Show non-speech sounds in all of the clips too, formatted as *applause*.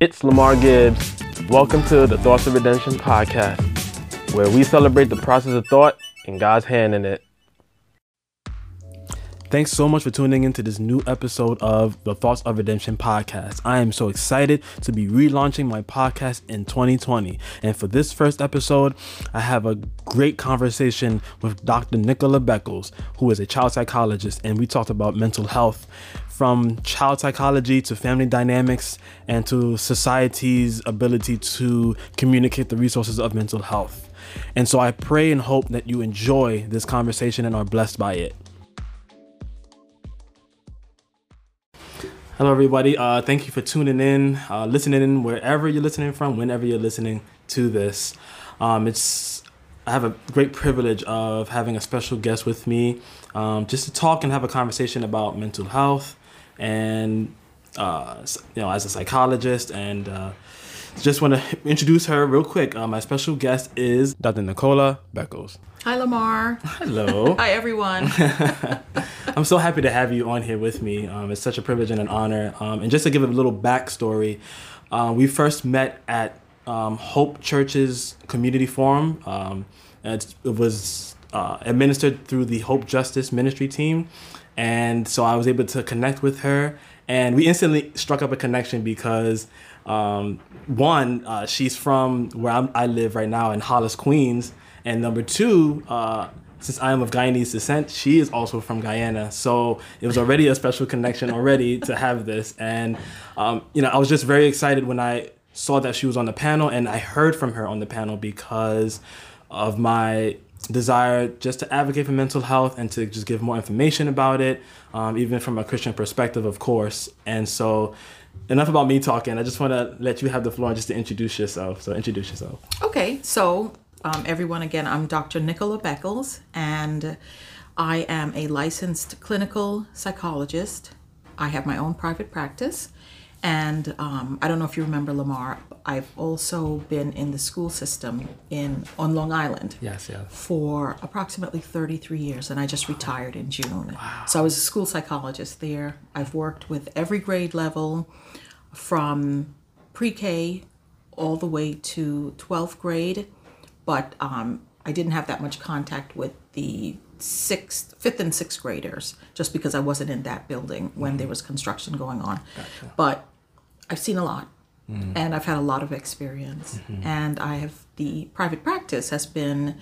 It's Lamar Gibbs. Welcome to the Thoughts of Redemption podcast, where we celebrate the process of thought and God's hand in it. Thanks so much for tuning into this new episode of the Thoughts of Redemption podcast. I am so excited to be relaunching my podcast in 2020. And for this first episode, I have a great conversation with Dr. Nicola Beckles, who is a child psychologist, and we talked about mental health from child psychology to family dynamics and to society's ability to communicate the resources of mental health. And so I pray and hope that you enjoy this conversation and are blessed by it. Hello, everybody. Uh, thank you for tuning in, uh, listening in wherever you're listening from, whenever you're listening to this. Um, it's I have a great privilege of having a special guest with me, um, just to talk and have a conversation about mental health, and uh, you know, as a psychologist, and uh, just want to introduce her real quick. Uh, my special guest is Dr. Nicola Beckles. Hi, Lamar. Hello. *laughs* Hi, everyone. *laughs* I'm so happy to have you on here with me. Um, it's such a privilege and an honor. Um, and just to give a little backstory, uh, we first met at um, Hope Church's community forum. Um, it was uh, administered through the Hope Justice Ministry team. And so I was able to connect with her. And we instantly struck up a connection because, um, one, uh, she's from where I'm, i live right now in Hollis, Queens. And number two, uh, since I am of Guyanese descent, she is also from Guyana. So it was already a special connection already *laughs* to have this. And, um, you know, I was just very excited when I saw that she was on the panel and I heard from her on the panel because of my desire just to advocate for mental health and to just give more information about it, um, even from a Christian perspective, of course. And so, enough about me talking. I just want to let you have the floor just to introduce yourself. So, introduce yourself. Okay, so um, everyone, again, I'm Dr. Nicola Beckles, and I am a licensed clinical psychologist. I have my own private practice, and um, I don't know if you remember Lamar. I've also been in the school system in on Long Island. Yes, yes. For approximately 33 years, and I just retired in June. Wow. So I was a school psychologist there. I've worked with every grade level, from pre-K all the way to 12th grade but um, I didn't have that much contact with the sixth, fifth, and sixth graders just because I wasn't in that building when mm-hmm. there was construction going on. Gotcha. But I've seen a lot. Mm-hmm. And I've had a lot of experience. Mm-hmm. And I have the private practice has been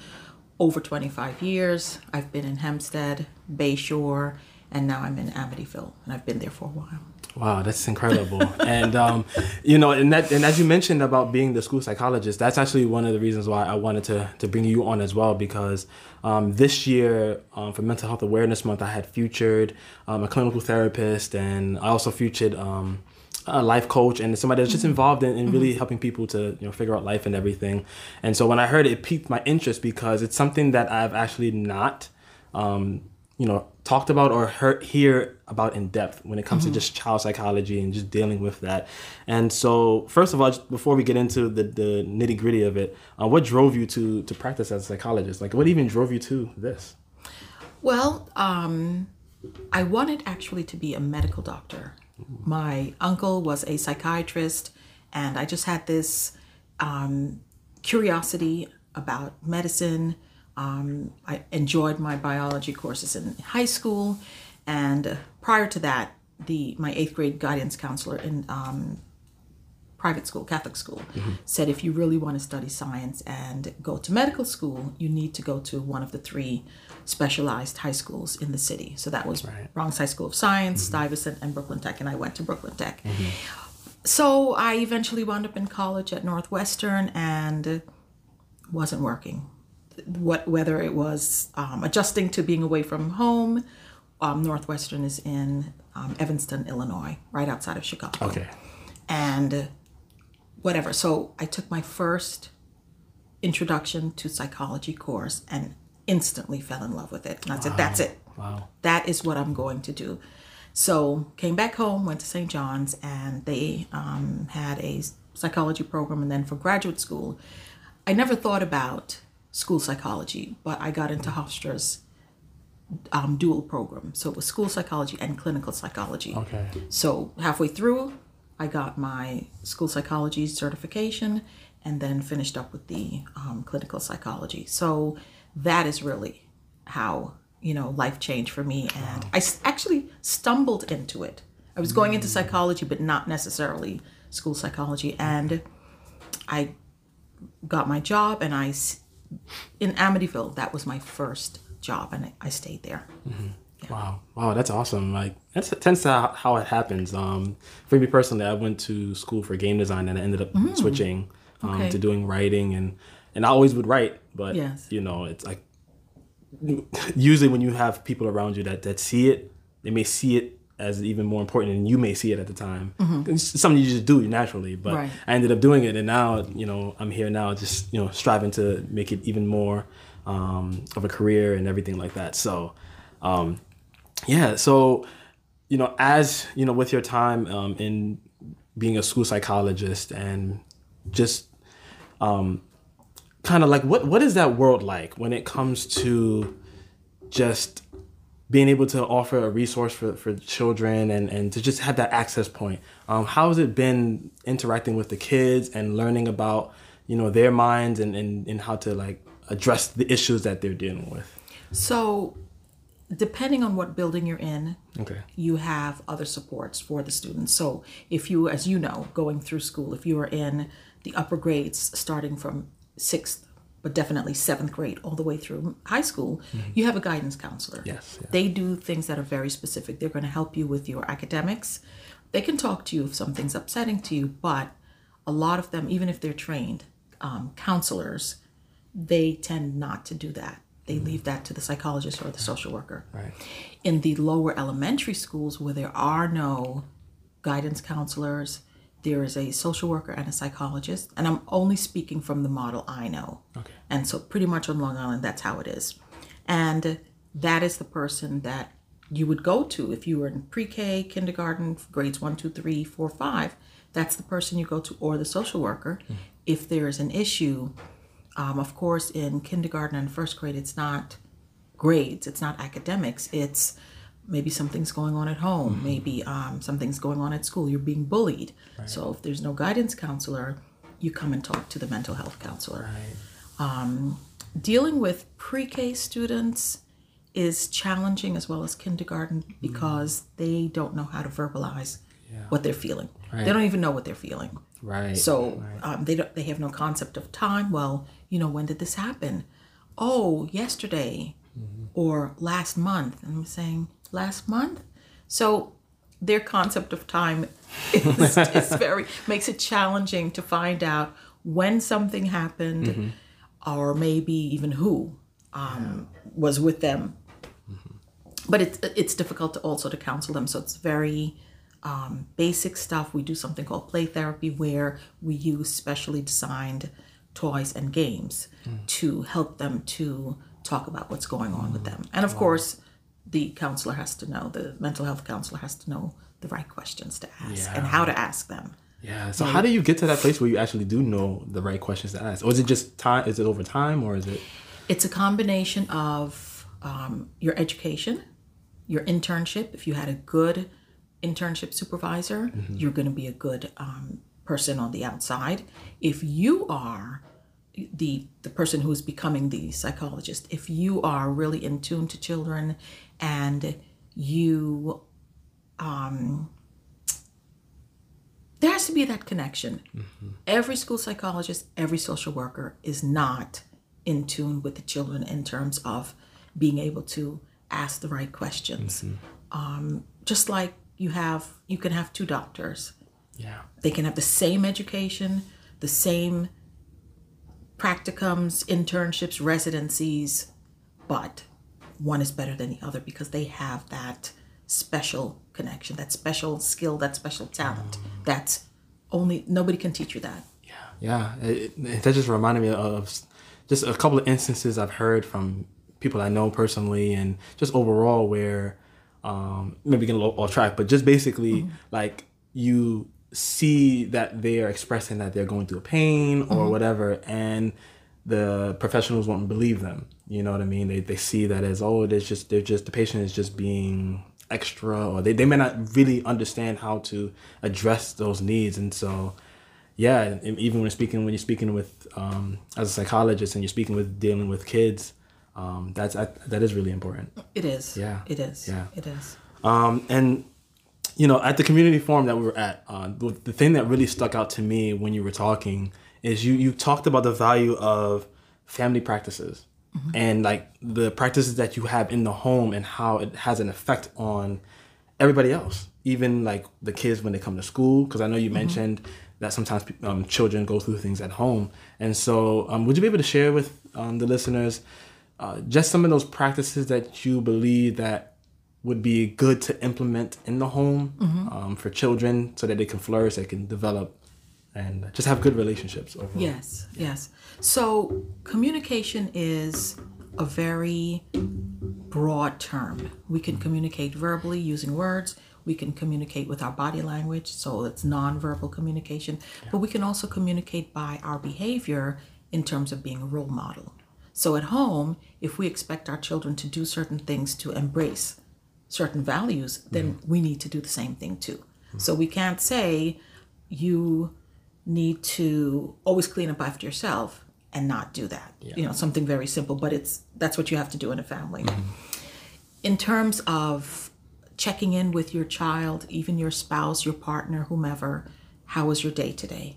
over 25 years. I've been in Hempstead, Bayshore, and now I'm in Amityville, and I've been there for a while. Wow, that's incredible. *laughs* and um, you know, and that and as you mentioned about being the school psychologist, that's actually one of the reasons why I wanted to to bring you on as well because um, this year um, for Mental Health Awareness Month, I had featured um, a clinical therapist, and I also featured um, a life coach and somebody that's just mm-hmm. involved in, in really mm-hmm. helping people to you know figure out life and everything. And so when I heard it, it piqued my interest because it's something that I've actually not um, you know talked about or heard hear about in depth when it comes mm-hmm. to just child psychology and just dealing with that and so first of all before we get into the, the nitty gritty of it uh, what drove you to to practice as a psychologist like what even drove you to this well um, i wanted actually to be a medical doctor my uncle was a psychiatrist and i just had this um, curiosity about medicine um, I enjoyed my biology courses in high school, and prior to that, the my eighth grade guidance counselor in um, private school, Catholic school, mm-hmm. said if you really want to study science and go to medical school, you need to go to one of the three specialized high schools in the city. So that was right. Bronx High School of Science, mm-hmm. Stuyvesant, and Brooklyn Tech, and I went to Brooklyn Tech. Mm-hmm. So I eventually wound up in college at Northwestern and wasn't working what whether it was um, adjusting to being away from home. Um, Northwestern is in um, Evanston, Illinois, right outside of Chicago. Okay. And whatever. So I took my first introduction to psychology course and instantly fell in love with it. And I said, wow. that's it. Wow. That is what I'm going to do. So came back home, went to St. John's, and they um, had a psychology program. And then for graduate school, I never thought about school psychology, but I got into Hofstra's um, dual program. So it was school psychology and clinical psychology. Okay. So halfway through, I got my school psychology certification and then finished up with the um, clinical psychology. So that is really how you know life changed for me, and I s- actually stumbled into it. I was going into psychology, but not necessarily school psychology, and I got my job, and I s- in Amityville. That was my first job, and I, I stayed there. Wow, wow, that's awesome. Like that's tends to how, how it happens. Um, for me personally, I went to school for game design and I ended up switching um, Okay. to doing writing and and I always would write, but Yes. you know, it's like usually when you have people around you that that see it, they may see it as even more important than you may see it at the time. It's something you just do naturally, but Right. I ended up doing it, and now you know I'm here now, just you know striving to make it even more um, of a career and everything like that. So. Um, yeah, so you know, as you know, with your time um, in being a school psychologist and just um, kind of like what what is that world like when it comes to just being able to offer a resource for, for children and, and to just have that access point? Um, how has it been interacting with the kids and learning about you know their minds and, and, and how to like address the issues that they're dealing with? So, depending on what building you're in, okay. you have other supports for the students. So if you, as you know, going through school, if you are in the upper grades, starting from sixth, but definitely seventh grade all the way through high school, you have a guidance counselor. Yes, yeah. They do things that are very specific. They're going to help you with your academics. They can talk to you if something's upsetting to you, but a lot of them, even if they're trained um, counselors, they tend not to do that. They leave that to the psychologist or the social worker right in the lower elementary schools where there are no guidance counselors, there is a social worker and a psychologist. And I'm only speaking from the model I know. Okay. And so, pretty much on Long Island, that's how it is. And that is the person that you would go to if you were in pre K, kindergarten, grades one, two, three, four, five. That's the person you go to, or the social worker. If there is an issue, um, of course, in kindergarten and first grade, it's not grades, it's not academics, it's maybe something's going on at home, maybe um, something's going on at school, you're being bullied. So if there's no guidance counselor, you come and talk to the mental health counselor. Dealing with pre K students is challenging as well as kindergarten because they don't know how to verbalize what they're feeling. They don't even know what they're feeling. right So um, they don't, they have no concept of time. Well, you know, when did this happen? Oh, yesterday or last month. And I'm saying last month. So their concept of time *laughs* is, is very makes it challenging to find out when something happened, or maybe even who um, was with them. But it's it's difficult to also to counsel them. So it's very um, basic stuff. We do something called play therapy, where we use specially designed toys and games to help them to talk about what's going on with them. And of course, the counselor has to know, the mental health counselor has to know the right questions to ask and how to ask them. Yeah. So how do you get to that place where you actually do know the right questions to ask, or is it just time? Is it over time, or is it? It's a combination of um, your education, your internship. If you had a good internship supervisor, you're going to be a good um, person on the outside. If you are the the person who is becoming the psychologist, if you are really in tune to children, and you um, there has to be that connection. Every school psychologist, every social worker is not in tune with the children in terms of being able to ask the right questions. Um, just like you have, you can have two doctors. Yeah. They can have the same education, the same practicums, internships, residencies, but one is better than the other because they have that special connection, that special skill, that special talent. That's only nobody can teach you that. Yeah, it, it- that just reminded me of just a couple of instances I've heard from people I know personally, and just overall where um, maybe getting a little off track, but just basically like you see that they are expressing that they're going through a pain or whatever, and the professionals won't believe them. You know what I mean? They, they see that as oh, it's just they're just the patient is just being extra or they, they may not really understand how to address those needs. And so yeah even when speaking when you're speaking with um, as a psychologist and you're speaking with dealing with kids um, that's that is really important. It is. Yeah. It is. Yeah. It is. Um, and you know at the community forum that we were at uh, the, the thing that really stuck out to me when you were talking is you you talked about the value of family practices mm-hmm. and like the practices that you have in the home and how it has an effect on everybody else even like the kids when they come to school because i know you mm-hmm. mentioned that sometimes um, children go through things at home and so um, would you be able to share with um, the listeners uh, just some of those practices that you believe that would be good to implement in the home mm-hmm. Um, for children so that they can flourish they can develop and just have good relationships overall. Yes, yes. So communication is a very broad term. We can communicate verbally using words. We can communicate with our body language, so it's nonverbal communication. Yeah. But we can also communicate by our behavior in terms of being a role model. So at home, if we expect our children to do certain things to embrace certain values, then mm-hmm. we need to do the same thing too. Mm-hmm. So we can't say you need to always clean up after yourself and not do that. Yeah. You know, something very simple, but it's that's what you have to do in a family. Mm-hmm. In terms of checking in with your child, even your spouse, your partner, whomever, how was your day today?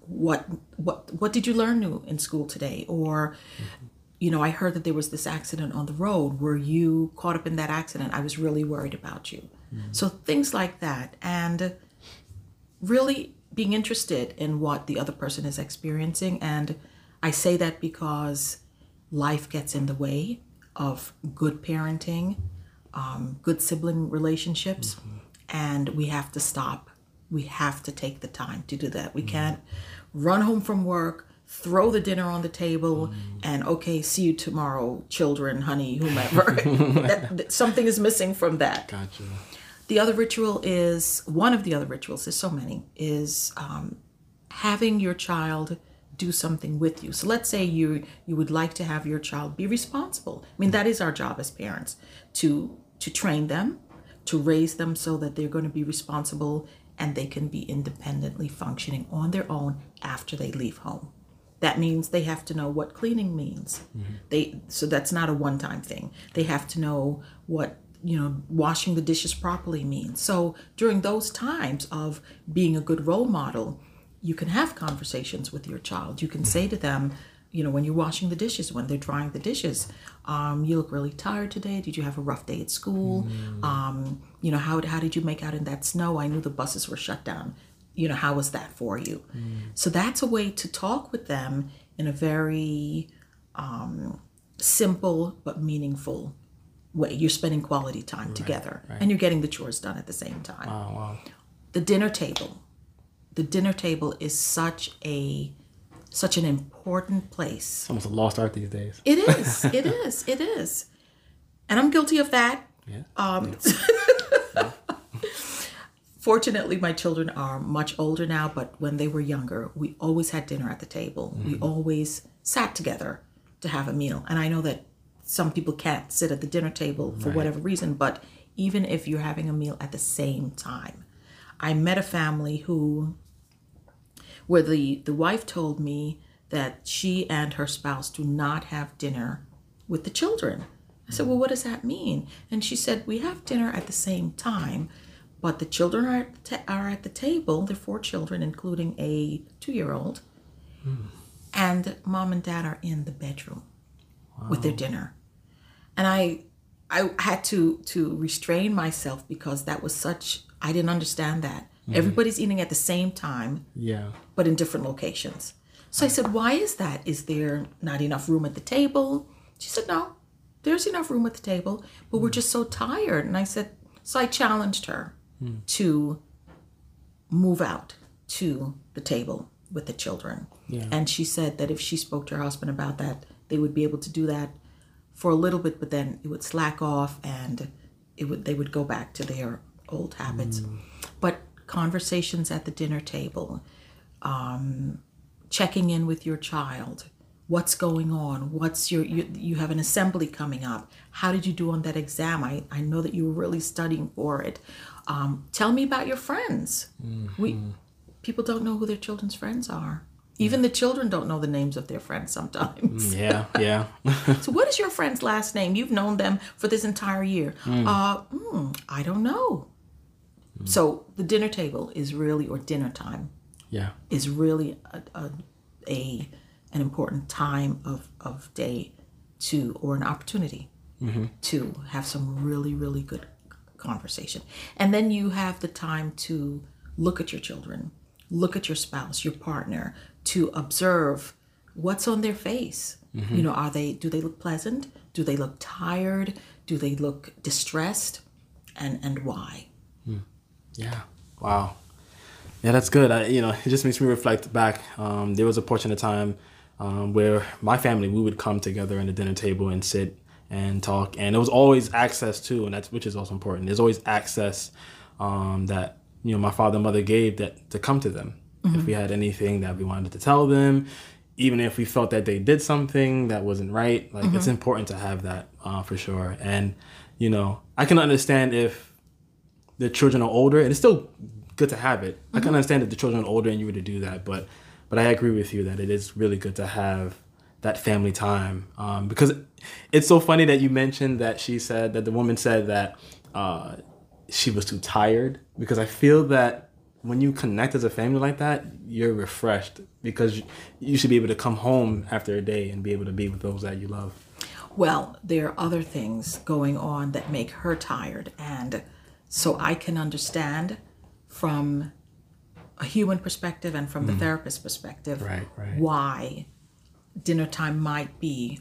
What what what did you learn new in school today? Or mm-hmm. you know, I heard that there was this accident on the road. Were you caught up in that accident? I was really worried about you. Mm-hmm. So things like that and really being interested in what the other person is experiencing. And I say that because life gets in the way of good parenting, um, good sibling relationships, mm-hmm. and we have to stop. We have to take the time to do that. We mm-hmm. can't run home from work, throw the dinner on the table, mm-hmm. and okay, see you tomorrow, children, honey, whomever. *laughs* that, that, something is missing from that. Gotcha. The other ritual is one of the other rituals, there's so many, is um, having your child do something with you. So let's say you you would like to have your child be responsible. I mean that is our job as parents to to train them, to raise them so that they're going to be responsible and they can be independently functioning on their own after they leave home. That means they have to know what cleaning means. Mm-hmm. They so that's not a one-time thing. They have to know what you know washing the dishes properly means. So during those times of being a good role model you can have conversations with your child. You can say to them you know when you're washing the dishes when they're drying the dishes um, you look really tired today. Did you have a rough day at school? Mm. um, you know how, how did you make out in that snow? I knew the buses were shut down. You know how was that for you? Mm. so that's a way to talk with them in a very um, simple but meaningful way. You're spending quality time right, together right. and you're getting the chores done at the same time. Wow, wow. The dinner table. The dinner table is such a such an important place. It's almost a lost art these days. It is. *laughs* it is. It is. And I'm guilty of that. Yeah. Um, yeah. *laughs* Fortunately, my children are much older now, but when they were younger, we always had dinner at the table. Mm-hmm. We always sat together to have a meal. And I know that some people can't sit at the dinner table for right. whatever reason, but even if you're having a meal at the same time. I met a family who where the the wife told me that she and her spouse do not have dinner with the children. I said, "Well, what does that mean?" And she said, "We have dinner at the same time, but the children are at the, are at the table. They're four children, including a two-year-old, mm. and mom and dad are in the bedroom wow. with their dinner." And I I had to to restrain myself because that was such I didn't understand that. Mm-hmm. Everybody's eating at the same time. Yeah. But in different locations. So I said, "Why is that? Is there not enough room at the table?" She said, "No. There's enough room at the table, but mm. we're just so tired." And I said, so I challenged her mm. to move out to the table with the children. Yeah. And she said that if she spoke to her husband about that, they would be able to do that for a little bit, but then it would slack off and it would they would go back to their old habits. Mm. But conversations at the dinner table, um, checking in with your child, what's going on what's your you, you have an assembly coming up. How did you do on that exam? I, I know that you were really studying for it. Um, tell me about your friends. We people don't know who their children's friends are even the children don't know the names of their friends sometimes. Yeah, yeah. *laughs* so what is your friend's last name? You've known them for this entire year. Uh mm, i don't know. So the dinner table is really or dinner time yeah. is really a, a, a an important time of, of day to or an opportunity to have some really really good conversation. And then you have the time to look at your children look at your spouse your partner to observe what's on their face you know are they do they look pleasant do they look tired do they look distressed and and why Yeah. Wow. Yeah, that's good. I, you know, it just makes me reflect back. Um, there was a portion of time um, where my family we would come together at the dinner table and sit and talk, and there was always access too, and that's which is also important. There's always access um, that you know my father and mother gave that to come to them if we had anything that we wanted to tell them, even if we felt that they did something that wasn't right. Like it's important to have that uh, for sure. And you know, I can understand if the children are older, and it's still good to have it. I can understand if the children are older and you were to do that, but but I agree with you that it is really good to have that family time um, because it's so funny that you mentioned that she said that the woman said that uh, she was too tired because I feel that when you connect as a family like that, you're refreshed because you should be able to come home after a day and be able to be with those that you love. Well, there are other things going on that make her tired. And so I can understand from a human perspective and from the mm-hmm. therapist perspective Right, right. why dinner time might be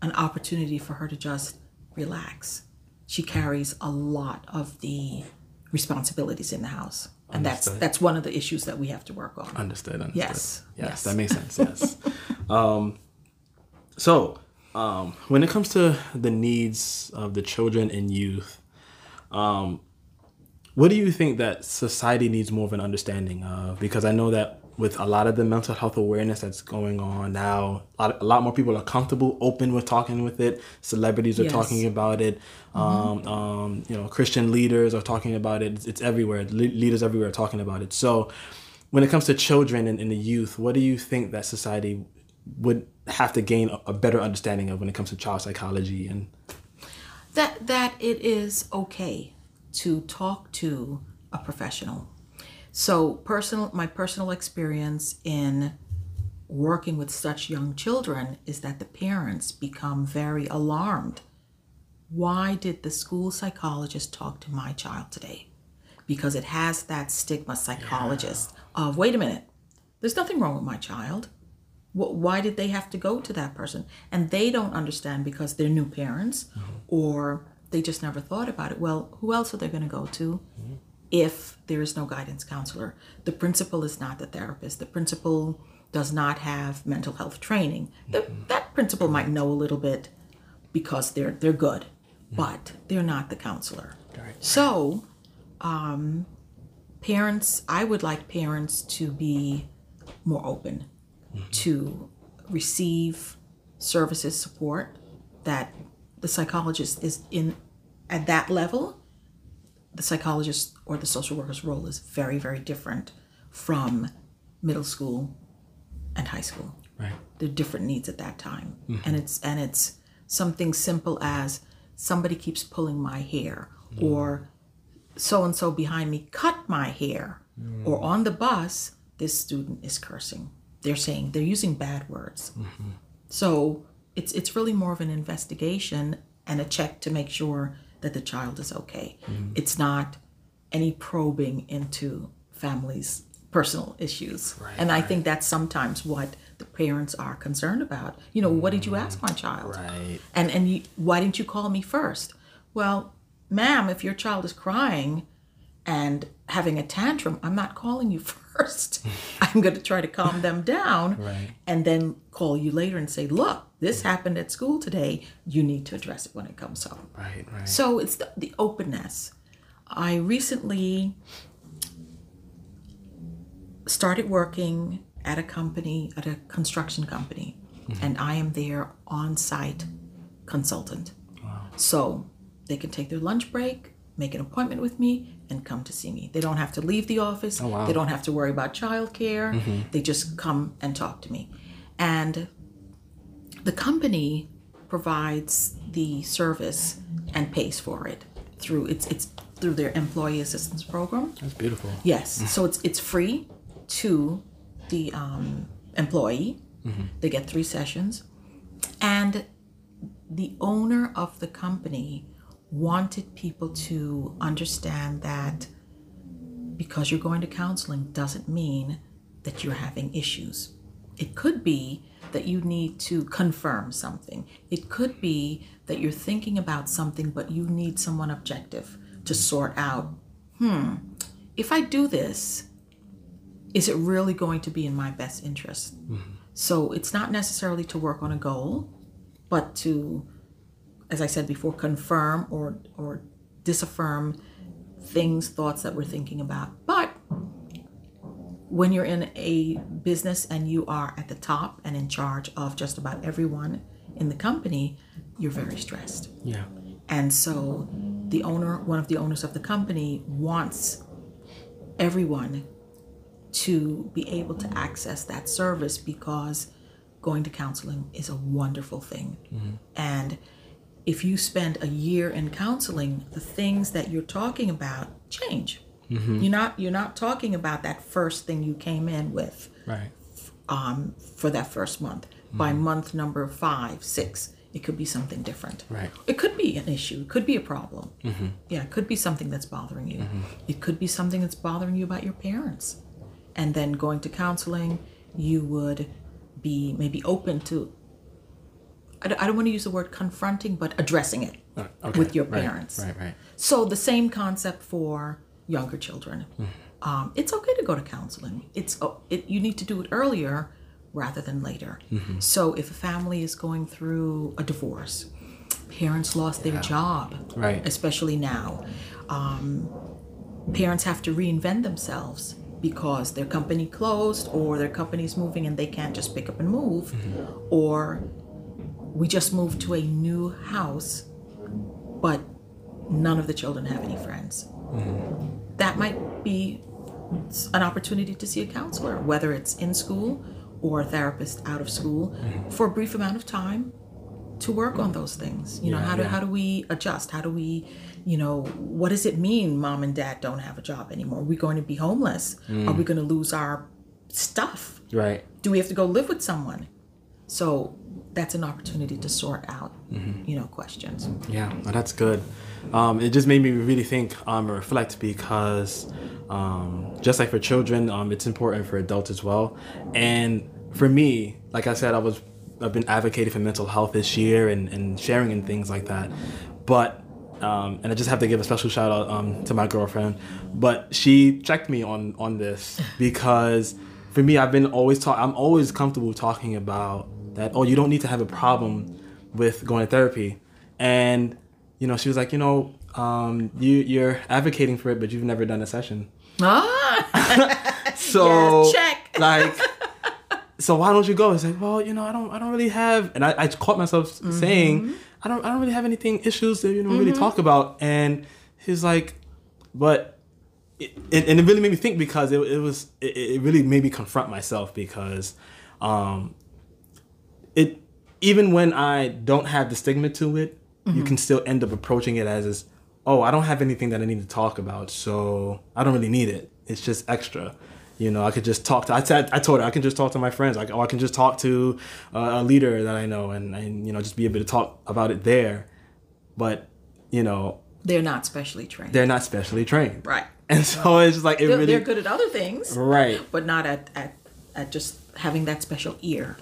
an opportunity for her to just relax. She carries a lot of the responsibilities in the house. And that's that's one of the issues that we have to work on. Understood. understood. Yes, Yes, yes. that makes sense. Yes. *laughs* um, so, um, when it comes to the needs of the children and youth, um, what do you think that society needs more of an understanding of? Because I know that with a lot of the mental health awareness that's going on now, a lot, a lot more people are comfortable, open with talking with it. Celebrities are Yes. talking about it. Um, um, you know, Christian leaders are talking about it. It's, it's everywhere. Le- leaders everywhere are talking about it. So, when it comes to children and, and the youth, what do you think that society would have to gain a, a better understanding of when it comes to child psychology and that that it is okay to talk to a professional. So personal my personal experience in working with such young children is that the parents become very alarmed. Why did the school psychologist talk to my child today? Because it has that stigma psychologist of wait a minute, there's nothing wrong with my child. Why did they have to go to that person? And they don't understand because they're new parents or they just never thought about it. Well, who else are they going to go to mm-hmm. If there is no guidance counselor? The principal is not the therapist. The principal does not have mental health training. The, that principal might know a little bit because they're they're good, but they're not the counselor. So, um, parents, I would like parents to be more open to receive services support that the psychologist is in at that level the psychologist or the social worker's role is very very different from middle school and high school. Right? there are different needs at that time. Mm-hmm. And it's and it's something simple as somebody keeps pulling my hair mm. or so and so behind me cut my hair mm. or on the bus this student is cursing. They're saying they're using bad words. Mm-hmm. So it's it's really more of an investigation and a check to make sure that the child is okay. Mm-hmm. It's not any probing into families personal issues. And i think that's sometimes what the parents are concerned about. You know what did you ask my child? Right. and and you, why didn't you call me first? Well ma'am if your child is crying and having a tantrum i'm not calling you *laughs* first *laughs* i'm going to try to calm them down Right. and then call you later and say look this happened at school today you need to address it when it comes up. Right. Right. so it's the, the openness i recently started working at a company at a construction company mm-hmm. and I am their on-site consultant. So they can take their lunch break, make an appointment with me, and come to see me. They don't have to leave the office. Oh, wow. They don't have to worry about childcare. Mhm. They just come and talk to me. And the company provides the service and pays for it through it's it's through their employee assistance program. That's beautiful. Yes. So it's it's free to the um, employee. They get three sessions, and the owner of the company wanted people to understand that because you're going to counseling doesn't mean that you're having issues. It could be that you need to confirm something. It could be that you're thinking about something, but you need someone objective to sort out hmm, if I do this, is it really going to be in my best interest? So it's not necessarily to work on a goal, but to, as I said before, confirm or or disaffirm things, thoughts that we're thinking about. But when you're in a business and you are at the top and in charge of just about everyone in the company, you're very stressed. Yeah. And so the owner, one of the owners of the company, wants everyone to be able to access that service because going to counseling is a wonderful thing. Mm-hmm. And if you spend a year in counseling, the things that you're talking about change. Mm-hmm. You're not you're not talking about that first thing you came in with Right. um, for that first month. By mm-hmm. month number five, six, it could be something different. Right. It could be an issue. It could be a problem. Mm-hmm. Yeah, it could be something that's bothering you. It could be something that's bothering you about your parents. And then going to counseling, you would be maybe open to, I don't, I don't want to use the word confronting, but addressing it Uh, okay. with your parents. Right. Right. So the same concept for younger children. Mm-hmm. Um, it's okay to go to counseling. It's oh, it, you need to do it earlier rather than later. Mm-hmm. So if a family is going through a divorce, parents lost their job, Right. especially now. Um, parents have to reinvent themselves because their company closed or their company's moving and they can't just pick up and move, or we just moved to a new house, but none of the children have any friends. Mm-hmm. That might be an opportunity to see a counselor, whether it's in school or a therapist out of school, mm-hmm. for a brief amount of time to work on those things. You know, Yeah, how do yeah. how do we adjust? How do we, you know, what does it mean mom and dad don't have a job anymore? Are we going to be homeless? Are we mm. going to lose our stuff? Right. Do we have to go live with someone? So that's an opportunity to sort out, Mm-hmm. you know, questions. Yeah, well, that's good. Um, it just made me really think um, and reflect because um, just like for children, um, it's important for adults as well. And for me, like I said, I was I've been advocating for mental health this year and, and sharing and things like that. But um, and I just have to give a special shout out um, to my girlfriend. But she checked me on on this because for me, I've been always talk. I'm always comfortable talking about that. Oh, you don't need to have a problem with going to therapy, and you know, she was like, you know, um, you you're advocating for it, but you've never done a session. Ah, *laughs* So *laughs* Yes, check. *laughs* like. So why don't you go? It's like, well, you know, I don't, I don't really have, and I, I caught myself Mm-hmm. saying, I don't, I don't really have anything issues that you know really talk about. And he's like, but, it, and, and it really made me think because it, it was, it, it really made me confront myself because, um, it, even when I don't have the stigma to it, you can still end up approaching it as, is, oh, I don't have anything that I need to talk about, so I don't really need it. It's just extra. You know, I could just talk to. I said, I told her I can just talk to my friends. Like, or I can just talk to uh, a leader that I know, and and you know, just be able to talk about it there. But you know, they're not specially trained. they're not specially trained, right. and so it's just like it They're, really they're good at other things, right. but not at, at, at just having that special ear.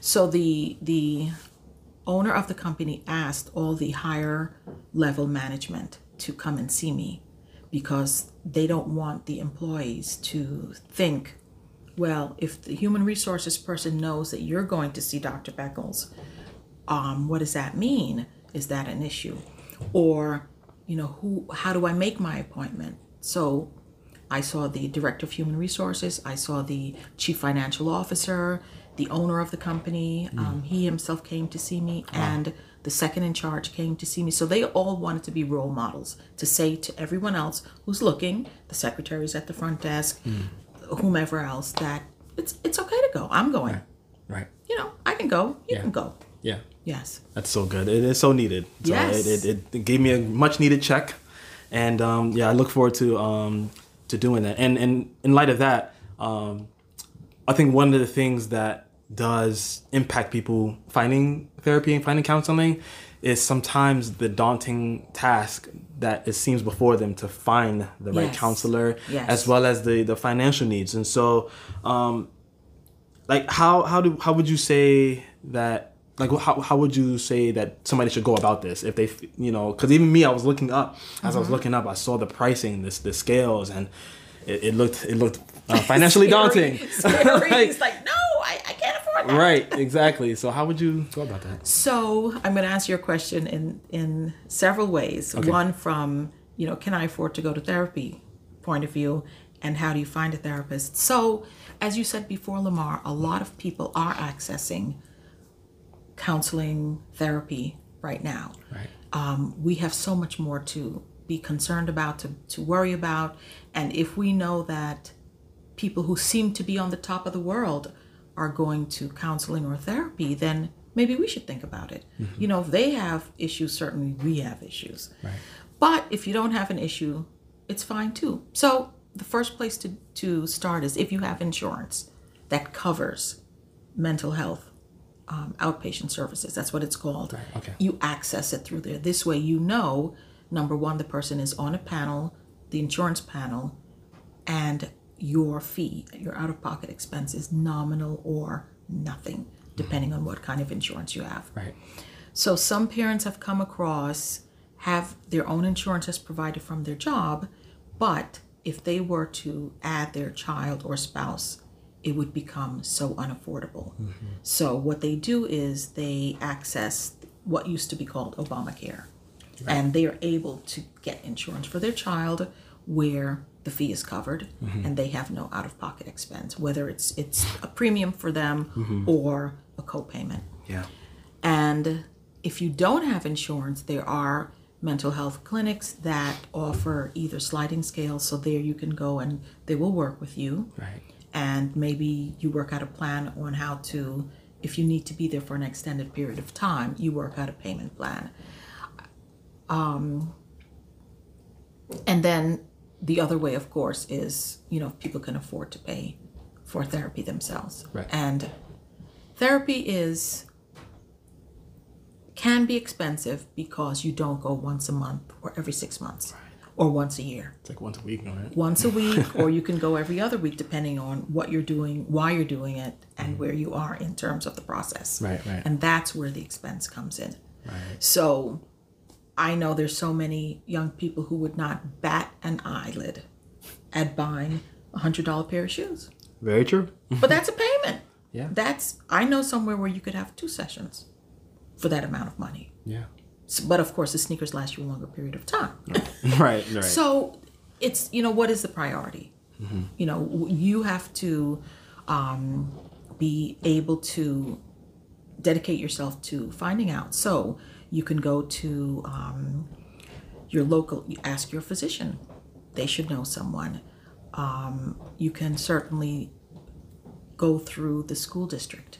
So the the owner of the company asked all the higher level management to come and see me because they don't want the employees to think, well, if the human resources person knows that you're going to see Dr. Beckles, um, what does that mean? Is that an issue? Or, you know, who how do I make my appointment? So I saw the director of human resources. I saw the chief financial officer, the owner of the company. Um, he himself came to see me, and the second in charge came to see me. So they all wanted to be role models to say to everyone else who's looking, the secretaries at the front desk, whomever else, that it's it's okay to go. I'm going. Right. You know, I can go. You Yeah. can go. Yeah. Yes. That's so good. It is so needed. So Yes. it, it, it gave me a much needed check. And um, yeah, I look forward to um, to doing that. And and in light of that, um, I think one of the things that does impact people finding therapy and finding counseling is sometimes the daunting task that it seems before them to find the right counselor Yes. as well as the the financial needs. And so um, like how how do how would you say that like how, how would you say that somebody should go about this if they you know because even me i was looking up as i was looking up i saw the pricing this the scales and it, it looked it looked uh, financially *laughs* daunting *laughs* Scary. Like, He's like, no, I, I can't afford that. right exactly so how would you go about that So I'm going to answer your question in in several ways. One from you know, can I afford to go to therapy point of view, and how do you find a therapist? So, as you said before, Lamar, a lot of people are accessing counseling therapy right now. right um, we have so much more to be concerned about, to, to worry about. And if we know that people who seem to be on the top of the world are going to counseling or therapy, then maybe we should think about it. You know, if they have issues, certainly we have issues. right But if you don't have an issue, it's fine too. So the first place to, to start is if you have insurance that covers mental health um, outpatient services. That's what it's called. okay. You access it through there. This way, you know, number one, the person is on a panel, the insurance panel, and your fee, your out of pocket expense is nominal or nothing, depending on what kind of insurance you have. right So some parents have come across have their own insurance as provided from their job, but if they were to add their child or spouse, it would become so unaffordable. Mm-hmm. So what they do is they access what used to be called Obamacare. And they are able to get insurance for their child where the fee is covered mm-hmm. and they have no out of pocket expense, whether it's it's a premium for them mm-hmm. or a copayment. yeah And if you don't have insurance, there are mental health clinics that offer either sliding scales. So there you can go and they will work with you. right And maybe you work out a plan on how to, if you need to be there for an extended period of time, you work out a payment plan. Um, and then the other way, of course, is, you know, if people can afford to pay for therapy themselves. Right. And therapy is can be expensive because you don't go once a month or every six months or once a year. It's like once a week right? Once a week *laughs* or you can go every other week depending on what you're doing why you're doing it and where you are in terms of the process. Right, right. and that's where the expense comes in. Right. So i know there's so many young people who would not bat an eyelid at buying a hundred dollar pair of shoes. Very true. But that's a payment. *laughs* Yeah. that's i know somewhere where you could have two sessions for that amount of money. Yeah but of course the sneakers last you a longer period of time. *laughs* Right right. So it's you know what is the priority? You know you have to um, be able to dedicate yourself to finding out. So you can go to um, your local you ask your physician. They should know someone. Um, you can certainly go through the school district.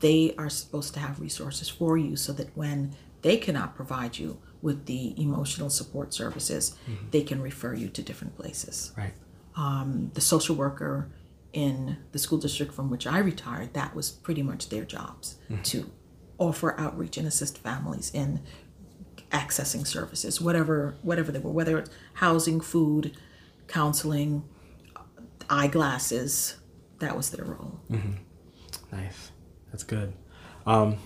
They are supposed to have resources for you so that when they cannot provide you with the emotional support services they can refer you to different places right the social worker in the school district from which I retired, that was pretty much their jobs to offer outreach and assist families in accessing services, whatever whatever they were, whether it's housing, food, counseling, eyeglasses, that was their role. Nice. That's good. Um,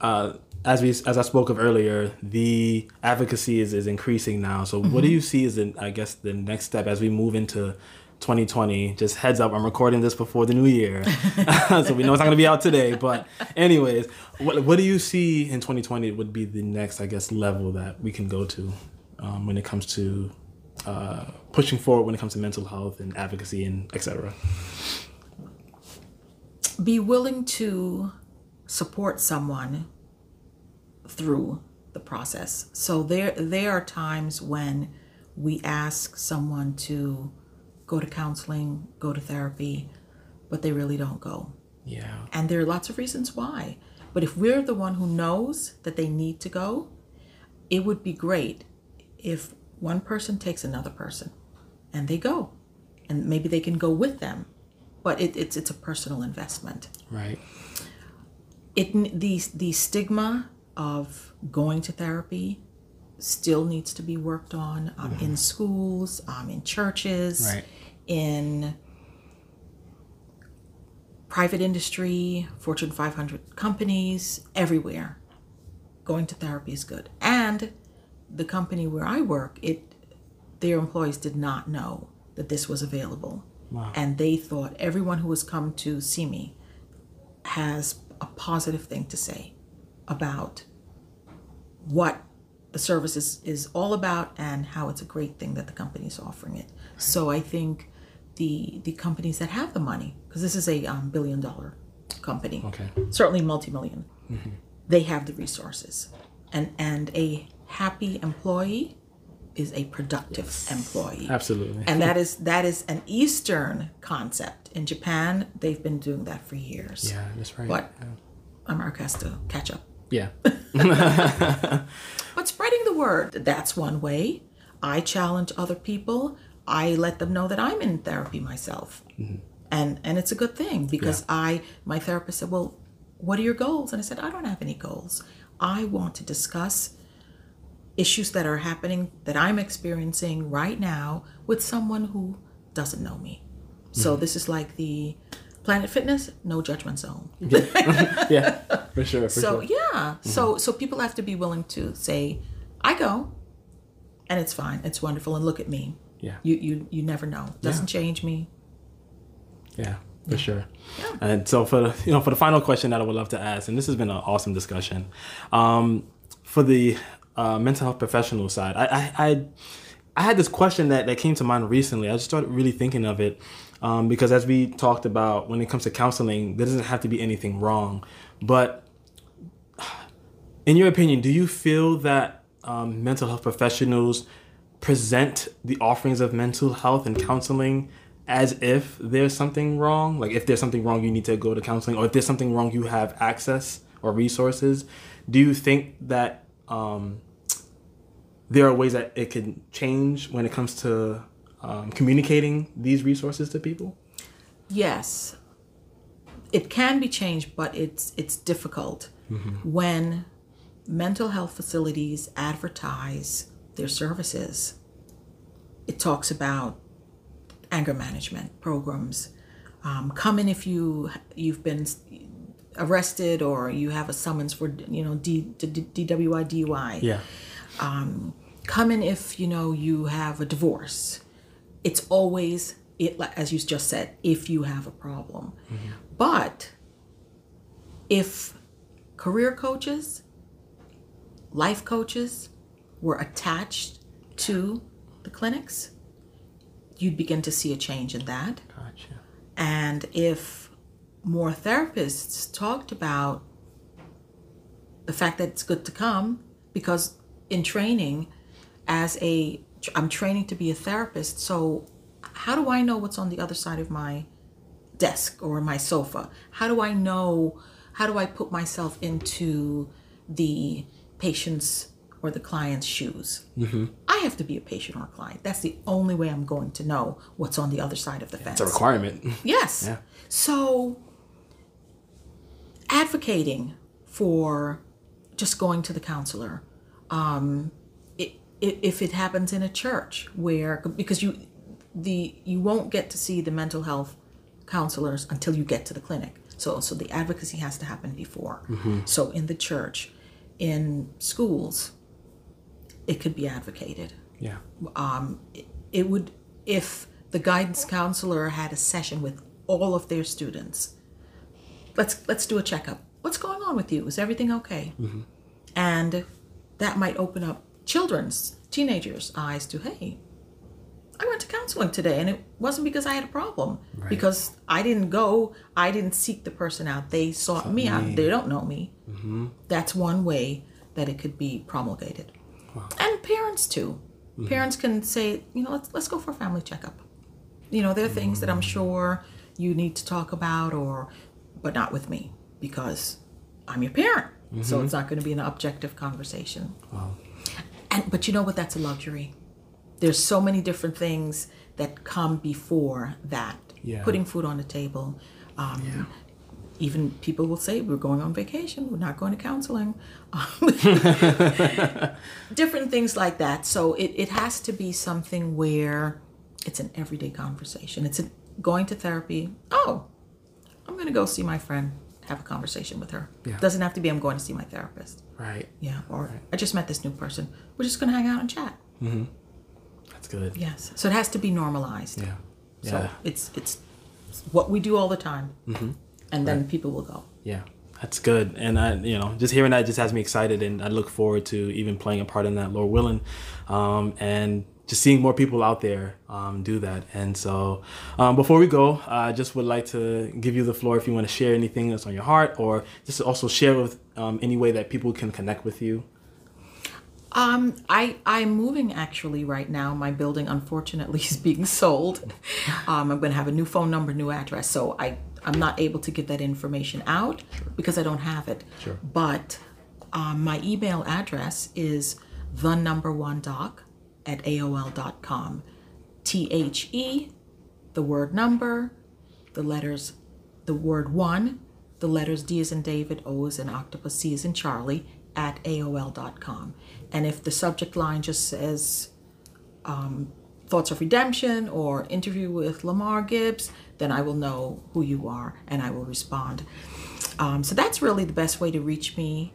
uh, as we as I spoke of earlier, the advocacy is, is increasing now. So what do you see as the I guess the next step as we move into 2020? Just heads up, I'm recording this before the new year, *laughs* so we know it's not gonna be out today. But anyways, what what do you see in 2020 would be the next I guess level that we can go to um, when it comes to uh, pushing forward when it comes to mental health and advocacy and etc. Be willing to support someone through the process. So there there are times when we ask someone to go to counseling, go to therapy, but they really don't go. Yeah. And there are lots of reasons why. But if we're the one who knows that they need to go, it would be great if one person takes another person and they go. And maybe they can go with them. But it, it's it's a personal investment. Right. It the the stigma of going to therapy still needs to be worked on um, in schools, um, in churches, Right. in private industry, Fortune 500 companies, everywhere. Going to therapy is good. And the company where I work, it their employees did not know that this was available. And they thought everyone who has come to see me has a positive thing to say about what the service is, is all about and how it's a great thing that the company is offering it. So I think the the companies that have the money, because this is a um, billion dollar company, Okay. certainly multi-million, they have the resources, and and a happy employee is a productive employee. Absolutely. And that *laughs* is that is an Eastern concept. In Japan, they've been doing that for years. yeah, that's right. But America has to catch up. Yeah. *laughs* But spreading the word, that's one way. I challenge other people. I let them know that I'm in therapy myself. Mm-hmm. And and it's a good thing because I my therapist said, "Well, what are your goals?" And I said, "I don't have any goals. I want to discuss issues that are happening that I'm experiencing right now with someone who doesn't know me." So mm-hmm. this is like the Planet Fitness, no judgment zone. *laughs* yeah. For sure. For So sure. yeah, so so people have to be willing to say, "I go," and it's fine, it's wonderful, and look at me. Yeah. You you you never know. Doesn't change me. Yeah, for sure. Yeah. And so for the, you know for the final question that I would love to ask, and this has been an awesome discussion, um, for the uh, mental health professional side, I, I I I had this question that that came to mind recently. I just started really thinking of it um, because as we talked about, when it comes to counseling, there doesn't have to be anything wrong, but in your opinion, do you feel that um, mental health professionals present the offerings of mental health and counseling as if there's something wrong? Like if there's something wrong, you need to go to counseling, or if there's something wrong, you have access or resources. Do you think that um, there are ways that it can change when it comes to um, communicating these resources to people? Yes, it can be changed, but it's it's difficult when mental health facilities advertise their services. It talks about anger management programs. Um, come in if you you've been arrested or you have a summons for you know D, D, DWI DUI Yeah. come in if you know you have a divorce it's always it as you just said if you have a problem. Mm-hmm. But if career coaches life coaches were attached to the clinics you'd begin to see a change in that. Gotcha. and if more therapists talked about the fact that it's good to come, because in training, as a, I'm training to be a therapist, so how do I know what's on the other side of my desk or my sofa? How do I know, how do I put myself into the patient's or the client's shoes? I have to be a patient or a client. That's the only way I'm going to know what's on the other side of the fence. It's a requirement. Yes. Yeah. So advocating for just going to the counselor, um, if it happens in a church where because you the you won't get to see the mental health counselors until you get to the clinic. So so the advocacy has to happen before. Mm-hmm. So in the church, in schools, it could be advocated Yeah. Um, it would if the guidance counselor had a session with all of their students let's let's do a checkup what's going on with you is everything okay mm-hmm. and that might open up children's teenagers eyes to hey I went to counseling today, and it wasn't because I had a problem. Because I didn't go, I didn't seek the person out. They sought me out. They don't know me. Mm-hmm. That's one way that it could be promulgated. And parents too. Mm-hmm. Parents can say, you know, let's let's go for a family checkup. You know, there are things that I'm mm-hmm. sure you need to talk about, or but not with me because I'm your parent. So it's not going to be an objective conversation. And but you know what? That's a luxury. There's so many different things that come before that. Yeah. Putting food on the table. Um, Even people will say we're going on vacation. We're not going to counseling. *laughs* Different things like that. So it, it has to be something where it's an everyday conversation. It's a, going to therapy. Oh, I'm going to go see my friend, have a conversation with her. Yeah. Doesn't have to be I'm going to see my therapist. Right. Yeah. Or I just met this new person. We're just going to hang out and chat. Mm-hmm. That's good. Yes. So it has to be normalized. Yeah. So Yeah. it's it's what we do all the time, Mm-hmm. and then people will go. Yeah, that's good. And I, you know, just hearing that just has me excited, and I look forward to even playing a part in that, Lord willing, um, and just seeing more people out there um, do that. And so, um, before we go, I just would like to give you the floor if you want to share anything that's on your heart, or just also share with um, any way that people can connect with you. Um, I I'm moving actually right now. My building unfortunately *laughs* is being sold. Um, I'm going to have a new phone number, new address. So I I'm not able to get that information out because I don't have it. Sure. But um, my email address is the number one doc at aol.com. T H E, the word number, the letters, the word one, the letters D is in David, O is in octopus, C is in Charlie, at AOL.com. And if the subject line just says um, Thoughts of Redemption or interview with Lamar Gibbs, then I will know who you are and I will respond. Um, so that's really the best way to reach me.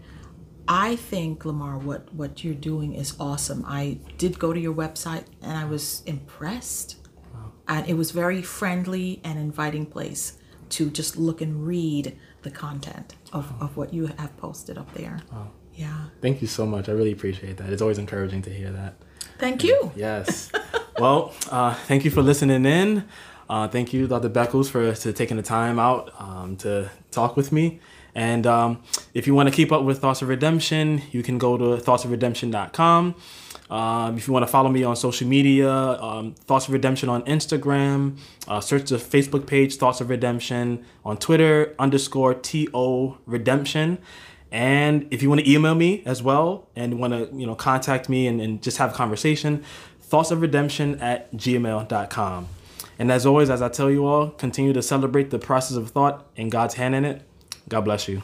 I think Lamar, what what you're doing is awesome. I did go to your website and I was impressed, wow. and it was very friendly and inviting place to just look and read the content of, of what you have posted up there. Wow. Yeah, Thank you so much. I really appreciate that. It's always encouraging to hear that. thank you. Yes. *laughs* well, uh, thank you for listening in. Uh, thank you, Dr. Beckles, for to taking the time out um, to talk with me. And um, if you want to keep up with Thoughts of Redemption, you can go to thoughtsofredemption.com. Um, if you want to follow me on social media, um, Thoughts of Redemption on Instagram, uh, search the Facebook page Thoughts of Redemption on Twitter underscore to redemption. And if you want to email me as well and want to you know contact me and, and just have a conversation, thoughts of redemption at gmail.com. And as always, as I tell you all, continue to celebrate the process of thought and God's hand in it. God bless you.